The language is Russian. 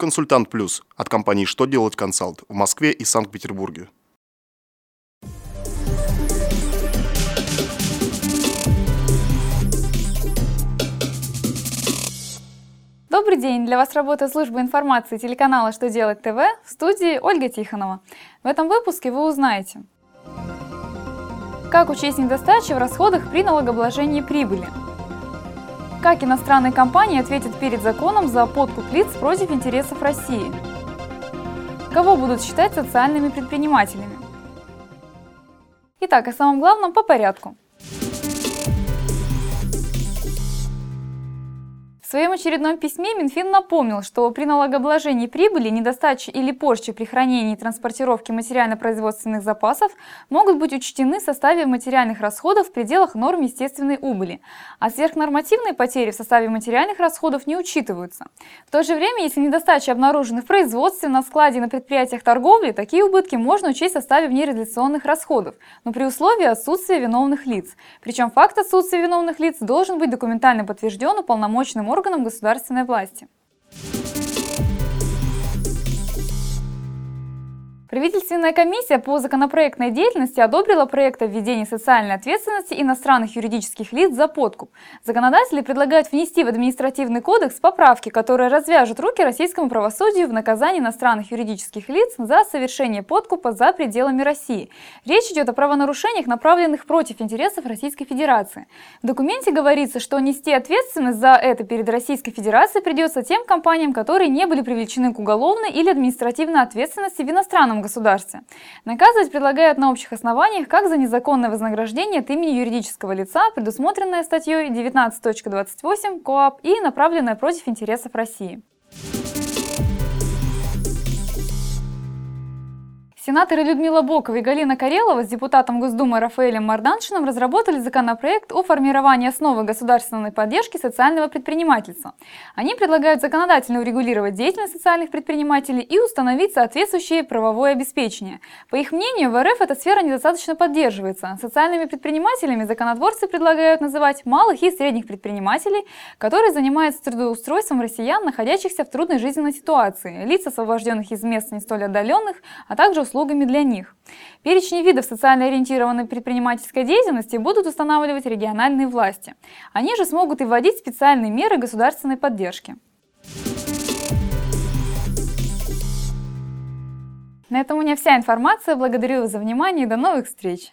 Консультант Плюс от компании «Что делать консалт» в Москве и Санкт-Петербурге. Добрый день! Для вас работает служба информации телеканала «Что делать ТВ» в студии Ольга Тихонова. В этом выпуске вы узнаете, как учесть недостачи в расходах при налогообложении прибыли, как иностранные компании ответят перед законом за подкуп лиц против интересов России, кого будут считать социальными предпринимателями. Итак, о самом главном по порядку – В своем очередном письме Минфин напомнил, что при налогообложении прибыли, недостаче или порче при хранении и транспортировке материально-производственных запасов могут быть учтены в составе материальных расходов в пределах норм естественной убыли, а сверхнормативные потери в составе материальных расходов не учитываются. В то же время, если недостачи обнаружены в производстве, на складе и на предприятиях торговли, такие убытки можно учесть в составе внереализационных расходов, но при условии отсутствия виновных лиц. Причем факт отсутствия виновных лиц должен быть документально подтвержден уполномоченным органом органам государственной власти. Правительственная комиссия по законопроектной деятельности одобрила проект о введении социальной ответственности иностранных юридических лиц за подкуп. Законодатели предлагают внести в административный кодекс поправки, которые развяжут руки российскому правосудию в наказании иностранных юридических лиц за совершение подкупа за пределами России. Речь идет о правонарушениях, направленных против интересов Российской Федерации. В документе говорится, что нести ответственность за это перед Российской Федерацией придется тем компаниям, которые не были привлечены к уголовной или административной ответственности в иностранном государстве. Наказывать предлагают на общих основаниях как за незаконное вознаграждение от имени юридического лица, предусмотренное статьей 19.28 КоАП и направленное против интересов России. Сенаторы Людмила Бокова и Галина Карелова с депутатом Госдумы Рафаэлем Марданшиным разработали законопроект о формировании основы государственной поддержки социального предпринимательства. Они предлагают законодательно урегулировать деятельность социальных предпринимателей и установить соответствующее правовое обеспечение. По их мнению, в РФ эта сфера недостаточно поддерживается. Социальными предпринимателями законотворцы предлагают называть малых и средних предпринимателей, которые занимаются трудоустройством россиян, находящихся в трудной жизненной ситуации, лиц, освобожденных из мест не столь отдаленных, а также услуг услугами для них. Перечни видов социально ориентированной предпринимательской деятельности будут устанавливать региональные власти. Они же смогут и вводить специальные меры государственной поддержки. На этом у меня вся информация. Благодарю вас за внимание и до новых встреч!